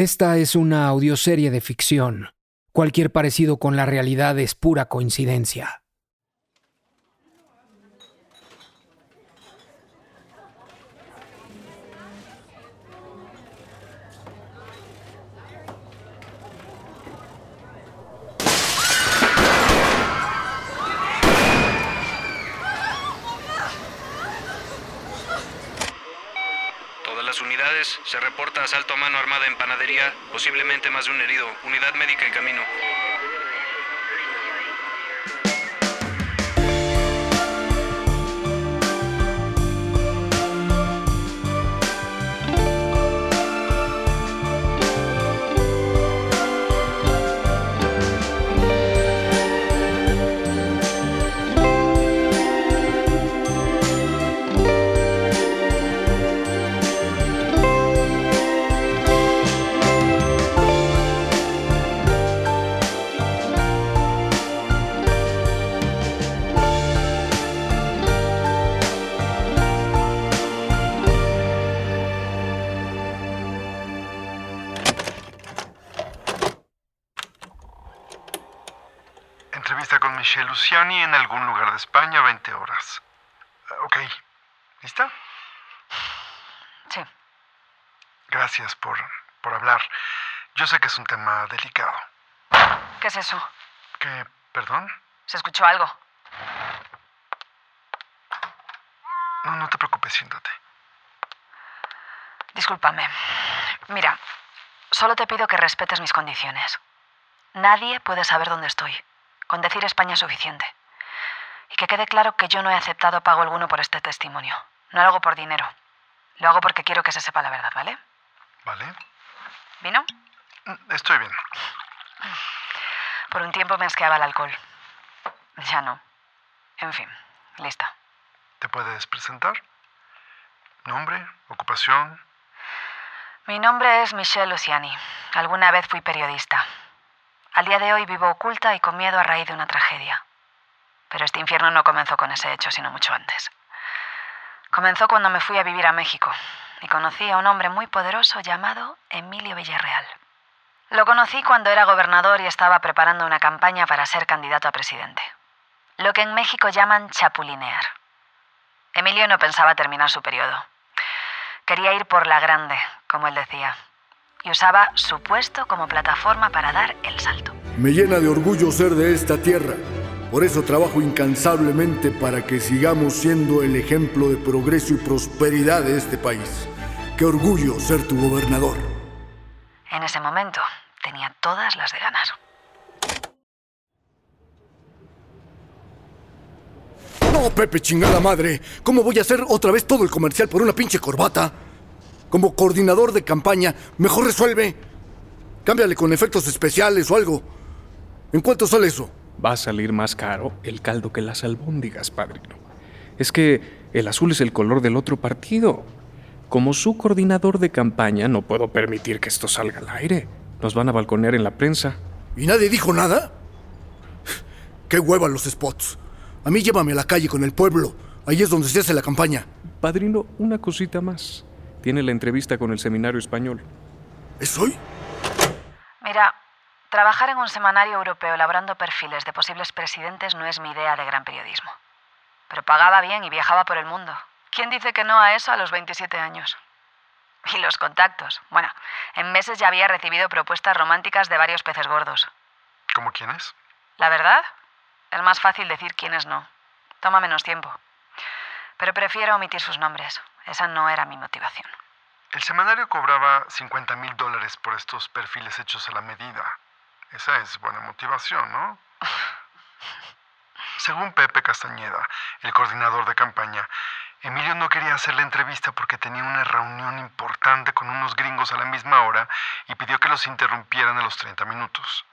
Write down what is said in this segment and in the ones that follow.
Esta es una audioserie de ficción. Cualquier parecido con la realidad es pura coincidencia. Todas unidades, se reporta asalto a mano armada en panadería, posiblemente más de un herido. Unidad médica en camino. Horas. Eh, Ok. ¿Lista? Sí. Gracias por, por hablar. Yo sé que es un tema delicado. ¿Qué es eso? ¿Qué? ¿Perdón? ¿Se escuchó algo? No, no te preocupes, siéntate. Discúlpame. Mira, solo te pido que respetes mis condiciones. Nadie puede saber dónde estoy. Con decir España es suficiente. Y que quede claro que yo no he aceptado pago alguno por este testimonio. No lo hago por dinero. Lo hago porque quiero que se sepa la verdad, ¿vale? ¿Vale? ¿Vino? Mm, Estoy bien. Por un tiempo me asqueaba el alcohol. Ya no. En fin, lista. ¿Te puedes presentar? ¿Nombre? ¿Ocupación? Mi nombre es Michelle Luciani. Alguna vez fui periodista. Al día de hoy vivo oculta y con miedo a raíz de una tragedia. Pero este infierno no comenzó con ese hecho, sino mucho antes. Comenzó cuando me fui a vivir a México y conocí a un hombre muy poderoso llamado Emilio Villarreal. Lo conocí cuando era gobernador y estaba preparando una campaña para ser candidato a presidente. Lo que en México llaman chapulinear. Emilio no pensaba terminar su periodo. Quería ir por la grande, como él decía, y usaba su puesto como plataforma para dar el salto. Me llena de orgullo ser de esta tierra. Por eso trabajo incansablemente para que sigamos siendo el ejemplo de progreso y prosperidad de este país. Qué orgullo ser tu gobernador. En ese momento tenía todas las de ganar. No, Pepe, chingada madre. ¿Cómo voy a hacer otra vez todo el comercial por una pinche corbata? Como coordinador de campaña, mejor resuelve. Cámbiale con efectos especiales o algo. ¿En cuánto sale eso? Va a salir más caro el caldo que las albóndigas, padrino. Es que el azul es el color del otro partido. Como su coordinador de campaña, no puedo permitir que esto salga al aire. Nos van a balconear en la prensa. ¿Y nadie dijo nada? Qué hueva los spots. A mí llévame a la calle con el pueblo. Ahí es donde se hace la campaña. Padrino, una cosita más. Tiene la entrevista con el seminario español. ¿Es hoy? Mira, trabajar en un semanario europeo elaborando perfiles de posibles presidentes no es mi idea de gran periodismo. Pero pagaba bien y viajaba por el mundo. ¿Quién dice que no a eso a los 27 años? Y los contactos. Bueno, en meses ya había recibido propuestas románticas de varios peces gordos. ¿Cómo quién es? La verdad, es más fácil decir quiénes no. Toma menos tiempo. Pero prefiero omitir sus nombres. Esa no era mi motivación. El semanario cobraba 50 mil dólares por estos perfiles hechos a la medida. Esa es buena motivación, ¿no? Según Pepe Castañeda, el coordinador de campaña, Emilio no quería hacer la entrevista porque tenía una reunión importante con unos gringos a la misma hora y pidió que los interrumpieran a los 30 minutos.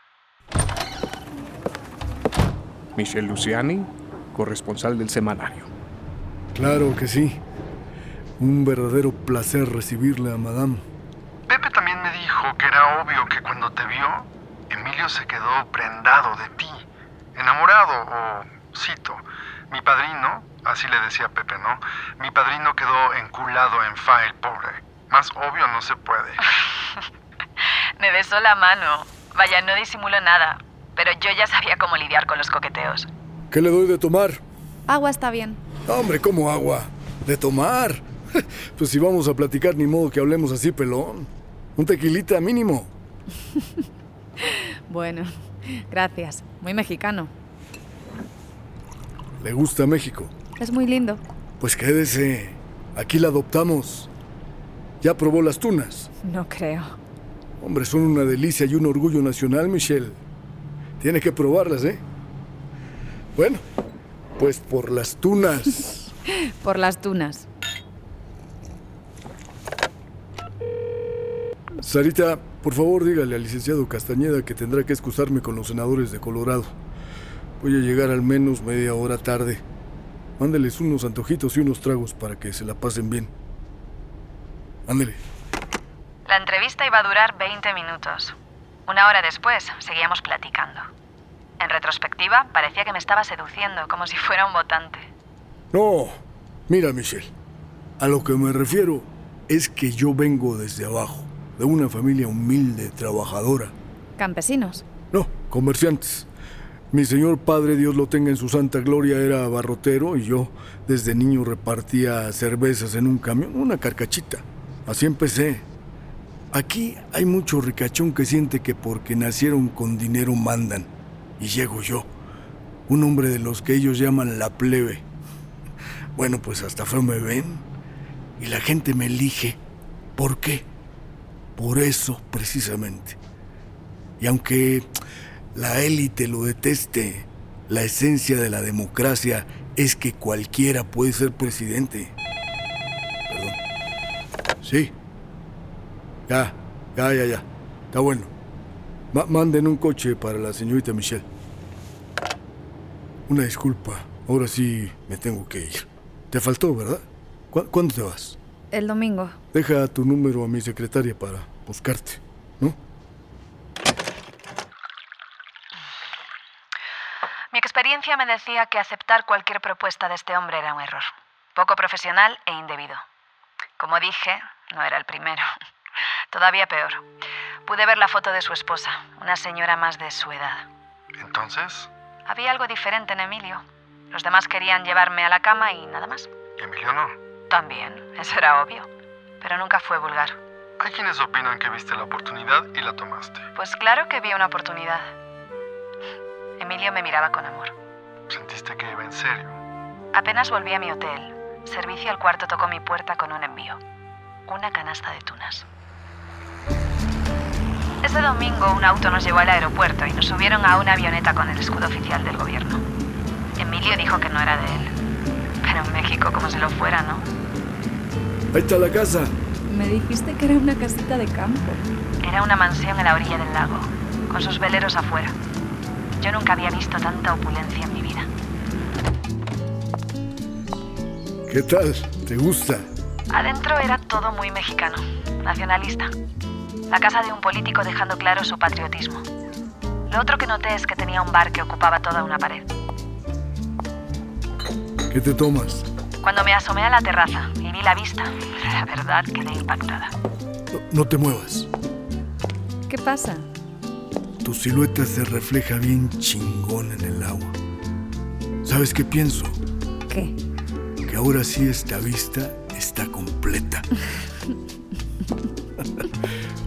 Michelle Luciani, corresponsal del semanario. Claro que sí. Un verdadero placer recibirle a Madame. Pepe también me dijo que era obvio que cuando te vio, Se quedó prendado de ti, enamorado o, cito, mi padrino, así le decía Pepe, ¿no? Mi padrino quedó enculado en Fa, el pobre. Más obvio no se puede. Me besó la mano. Vaya, no disimulo nada. Pero yo ya sabía cómo lidiar con los coqueteos. ¿Qué le doy de tomar? Agua está bien. Hombre, ¿cómo agua? ¿De tomar? Pues si vamos a platicar, ni modo que hablemos así, pelón. Un tequilita mínimo. Bueno, gracias. Muy mexicano. ¿Le gusta México? Es muy lindo. Pues quédese. Aquí la adoptamos. ¿Ya probó las tunas? No creo. Hombre, son una delicia y un orgullo nacional, Michelle. Tiene que probarlas, ¿eh? Bueno, pues por las tunas. Por las tunas. Sarita, por favor dígale al licenciado Castañeda que tendrá que excusarme con los senadores de Colorado. Voy a llegar al menos media hora tarde. Mándeles unos antojitos y unos tragos para que se la pasen bien. Ándele. La entrevista iba a durar 20 minutos. Una hora después, seguíamos platicando. En retrospectiva, parecía que me estaba seduciendo, como si fuera un votante. No, mira Michelle, a lo que me refiero es que yo vengo desde abajo, de una familia humilde, trabajadora. Campesinos. No, comerciantes. Mi señor padre, Dios lo tenga en su santa gloria, era barrotero y yo desde niño repartía cervezas en un camión, una carcachita. Así empecé. Aquí hay mucho ricachón que siente que porque nacieron con dinero mandan. Y llego yo, un hombre de los que ellos llaman la plebe. Bueno, pues hasta feo me ven y la gente me elige. ¿Por qué? Por eso, precisamente. Y aunque la élite lo deteste, la esencia de la democracia es que cualquiera puede ser presidente. Perdón. Sí. Ya, ya, ya, ya. Está bueno. Ma- manden un coche para la señorita Michelle. Una disculpa. Ahora sí me tengo que ir. Te faltó, ¿verdad? ¿Cu- ¿Cuándo te vas? El domingo. Deja tu número a mi secretaria para buscarte, ¿no? Mi experiencia me decía que aceptar cualquier propuesta de este hombre era un error. Poco profesional e indebido. Como dije, no era el primero. Todavía peor. Pude ver la foto de su esposa, una señora más de su edad. Entonces, Había algo diferente en Emilio. Los demás querían llevarme a la cama y nada más. ¿y Emilio no? También, eso era obvio. Pero nunca fue vulgar. Hay quienes opinan que viste la oportunidad y la tomaste. Pues claro que vi una oportunidad. Emilio me miraba con amor. Sentiste que iba en serio. Apenas volví a mi hotel, servicio al cuarto tocó mi puerta con un envío. Una canasta de tunas. Ese domingo un auto nos llevó al aeropuerto y nos subieron a una avioneta con el escudo oficial del gobierno. Emilio dijo que no era de él. Pero en México como si lo fuera, ¿no? Ahí está la casa. Me dijiste que era una casita de campo. Era una mansión en la orilla del lago, con sus veleros afuera. Yo nunca había visto tanta opulencia en mi vida. ¿Qué tal? ¿Te gusta? Adentro era todo muy mexicano, nacionalista. La casa de un político dejando claro su patriotismo. Lo otro que noté es que tenía un bar que ocupaba toda una pared. ¿Qué te tomas? Cuando me asomé a la terraza y vi la vista, la verdad quedé impactada. No, no te muevas. ¿Qué pasa? Tu silueta se refleja bien chingón en el agua. ¿Sabes qué pienso? ¿Qué? Que ahora sí esta vista está completa.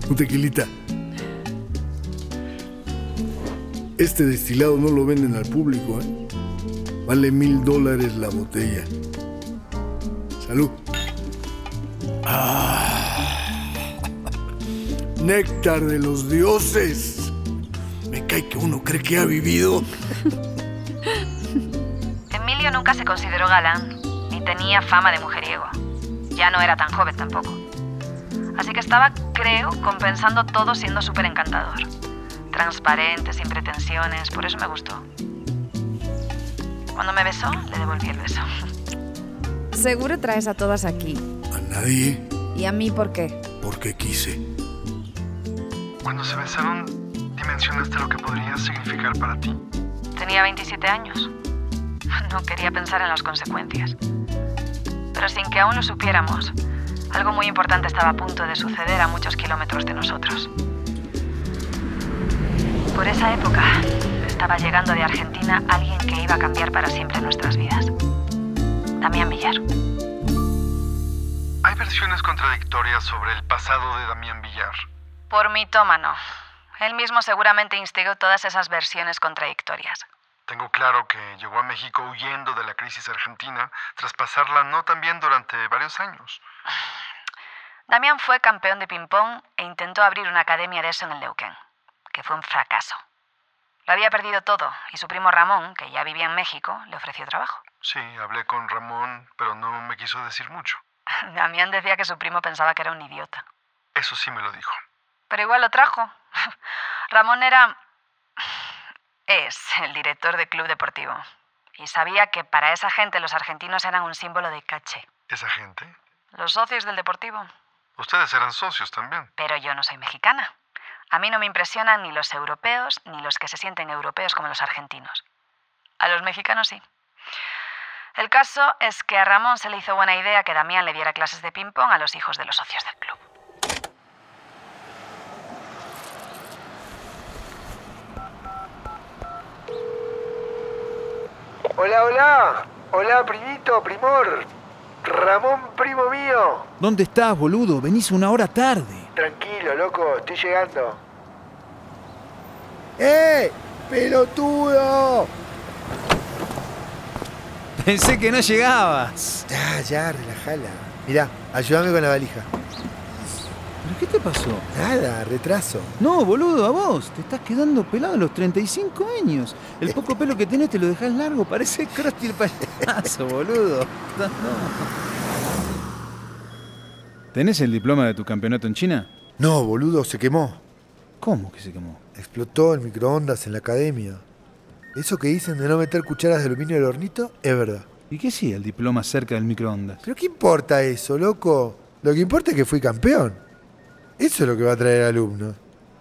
Un tequilita. Este destilado no lo venden al público, ¿eh? Vale mil dólares la botella. Salud. Ah. Néctar de los dioses. Me cae que uno cree que ha vivido. Emilio nunca se consideró galán, ni tenía fama de mujeriego. Ya no era tan joven tampoco. Así que estaba, creo, compensando todo siendo súper encantador. Transparente, sin pretensiones, por eso me gustó. Cuando me besó, le devolví el beso. Seguro traes a todas aquí. A nadie ¿Y a mí por qué? porque quise. Cuando se besaron, dimensionaste lo que podría significar para ti. Tenía 27 años. No quería pensar en las consecuencias. Pero sin que aún lo supiéramos, algo muy importante estaba a punto de suceder a muchos kilómetros de nosotros. Por esa época estaba llegando de Argentina alguien que iba a cambiar para siempre nuestras vidas. Damián Villar. Hay versiones contradictorias sobre el pasado de Damián Villar. Por mitómano. Él mismo seguramente instigó todas esas versiones contradictorias. Tengo claro que llegó a México huyendo de la crisis argentina tras pasarla no tan bien durante varios años. Damián fue campeón de ping-pong e intentó abrir una academia de eso en el Neuquén, que fue un fracaso. Lo había perdido todo y su primo Ramón, que ya vivía en México, le ofreció trabajo. Sí, hablé con Ramón, pero no me quiso decir mucho. Damián decía que su primo pensaba que era un idiota. Eso sí me lo dijo. Pero igual lo trajo. Ramón era... es el director del club deportivo. Y sabía que para esa gente los argentinos eran un símbolo de caché. ¿Esa gente? Los socios del deportivo. Ustedes eran socios también. Pero yo no soy mexicana. A mí no me impresionan ni los europeos ni los que se sienten europeos como los argentinos. A los mexicanos sí. El caso es que a Ramón se le hizo buena idea que Damián le diera clases de ping-pong a los hijos de los socios del club. Hola, hola. Hola, primito, primor. Ramón, primo mío. ¿Dónde estás, boludo? Venís una hora tarde. Tranquilo, loco, estoy llegando. ¡Eh! ¡Pelotudo! Pensé que no llegabas. Ya, ya, relajala. Mirá, ayúdame con la valija. ¿Pero qué te pasó? Nada, retraso. No, boludo, a vos. Te estás quedando pelado a los 35 años. El poco pelo que tenés te lo dejás largo. Parece Krusty el payaso, boludo. No. ¿Tenés el diploma de tu campeonato en China? No, boludo, se quemó. ¿Cómo que se quemó? Explotó el microondas en la academia. Eso que dicen de no meter cucharas de aluminio al hornito es verdad. ¿Y qué sí el diploma cerca del microondas? ¿Pero qué importa eso, loco? Lo que importa es que fui campeón. Eso es lo que va a traer alumnos.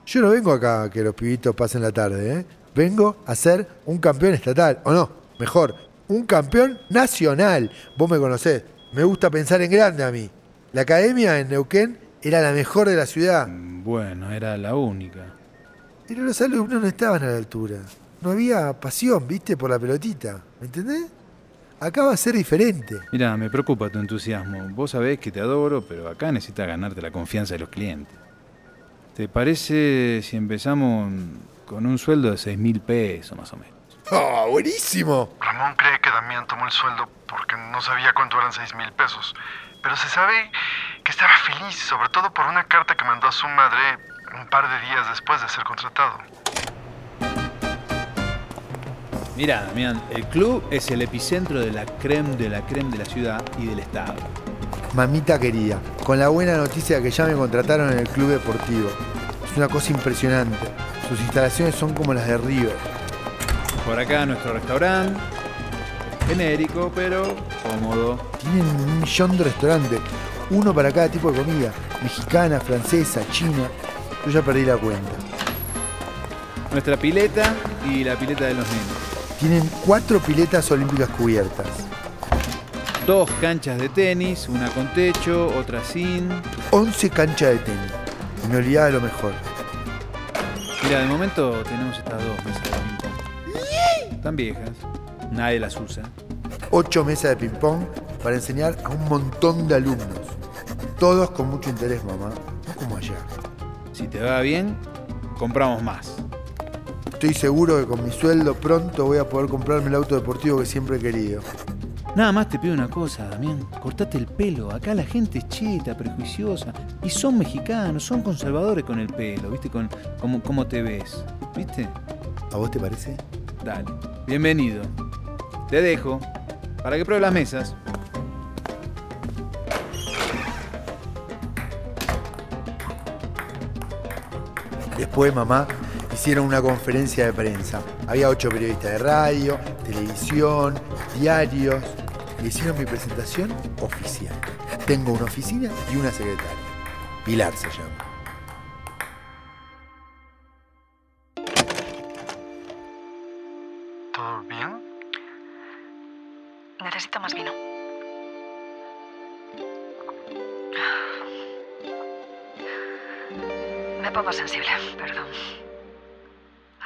Yo no vengo acá a que los pibitos pasen la tarde, ¿eh? Vengo a ser un campeón estatal. O no, mejor, un campeón nacional. Vos me conocés. Me gusta pensar en grande a mí. La academia en Neuquén era la mejor de la ciudad. Bueno, era la única. Pero los alumnos no estaban a la altura. No había pasión, viste, por la pelotita. ¿Me entendés? Acá va a ser diferente. Mira, me preocupa tu entusiasmo. Vos sabés que te adoro, pero acá necesitas ganarte la confianza de los clientes. ¿Te parece si empezamos con un sueldo de 6 mil pesos más o menos? ¡Oh, buenísimo! Ramón cree que Damián tomó el sueldo porque no sabía cuánto eran 6 mil pesos. Pero se sabe que estaba feliz, sobre todo por una carta que mandó a su madre un par de días después de ser contratado. Mira, Damián, el club es el epicentro de la creme de la creme de la ciudad y del estado. Mamita querida, con la buena noticia que ya me contrataron en el club deportivo. Es una cosa impresionante. Sus instalaciones son como las de River. Por acá nuestro restaurante. Genérico, pero cómodo. Tienen un millón de restaurantes, uno para cada tipo de comida. Mexicana, francesa, china. Yo ya perdí la cuenta. Nuestra pileta y la pileta de los nenes. Tienen cuatro piletas olímpicas cubiertas. Dos canchas de tenis, una con techo, otra sin. 11 canchas de tenis. Olvidaba de lo mejor. Mira, de momento tenemos estas dos mesas de ping-pong. Están viejas, nadie las usa. 8 mesas de ping-pong para enseñar a un montón de alumnos. Todos con mucho interés, mamá. No como allá. Si te va bien, compramos más. Estoy seguro que con mi sueldo pronto voy a poder comprarme el auto deportivo que siempre he querido. Nada más te pido una cosa, Damián. Cortate el pelo. Acá la gente es cheta, prejuiciosa. Y son mexicanos, son conservadores con el pelo, ¿viste? Con cómo, cómo te ves, ¿viste? ¿A vos te parece? Dale. Bienvenido. Te dejo. Para que pruebe las mesas. Después, mamá, hicieron una conferencia de prensa. Había ocho periodistas de radio, televisión, diarios. Y hicieron mi presentación oficial. Tengo una oficina y una secretaria. Pilar se llama. ¿Todo bien? Necesito más vino. Me pongo sensible, perdón.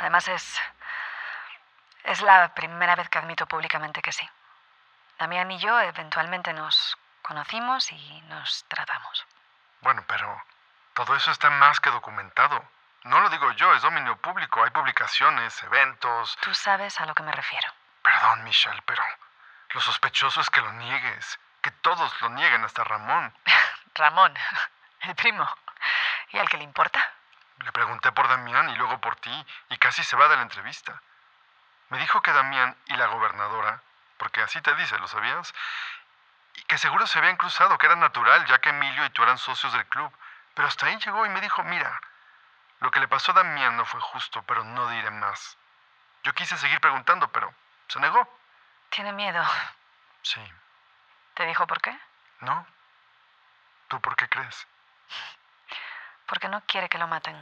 Además es... Es la primera vez que admito públicamente que sí. Damián y yo eventualmente nos conocimos y nos tratamos. Bueno, pero todo eso está más que documentado. No lo digo yo, es dominio público. Hay publicaciones, eventos. Tú sabes a lo que me refiero. Perdón, Michelle, pero lo sospechoso es que lo niegues. Que todos lo nieguen, hasta Ramón. Ramón, el primo. ¿Y al que le importa? Le pregunté por Damián y luego por ti, y casi se va de la entrevista. Me dijo que Damián y la gobernadora, porque así te dice, ¿lo sabías? Y que seguro se habían cruzado, que era natural, ya que Emilio y tú eran socios del club. Pero hasta ahí llegó y me dijo, mira, lo que le pasó a Damián no fue justo, pero no diré más. Yo quise seguir preguntando, pero se negó. Tiene miedo. Sí. ¿Te dijo por qué? ¿No? ¿Tú por qué crees? Porque no quiere que lo maten.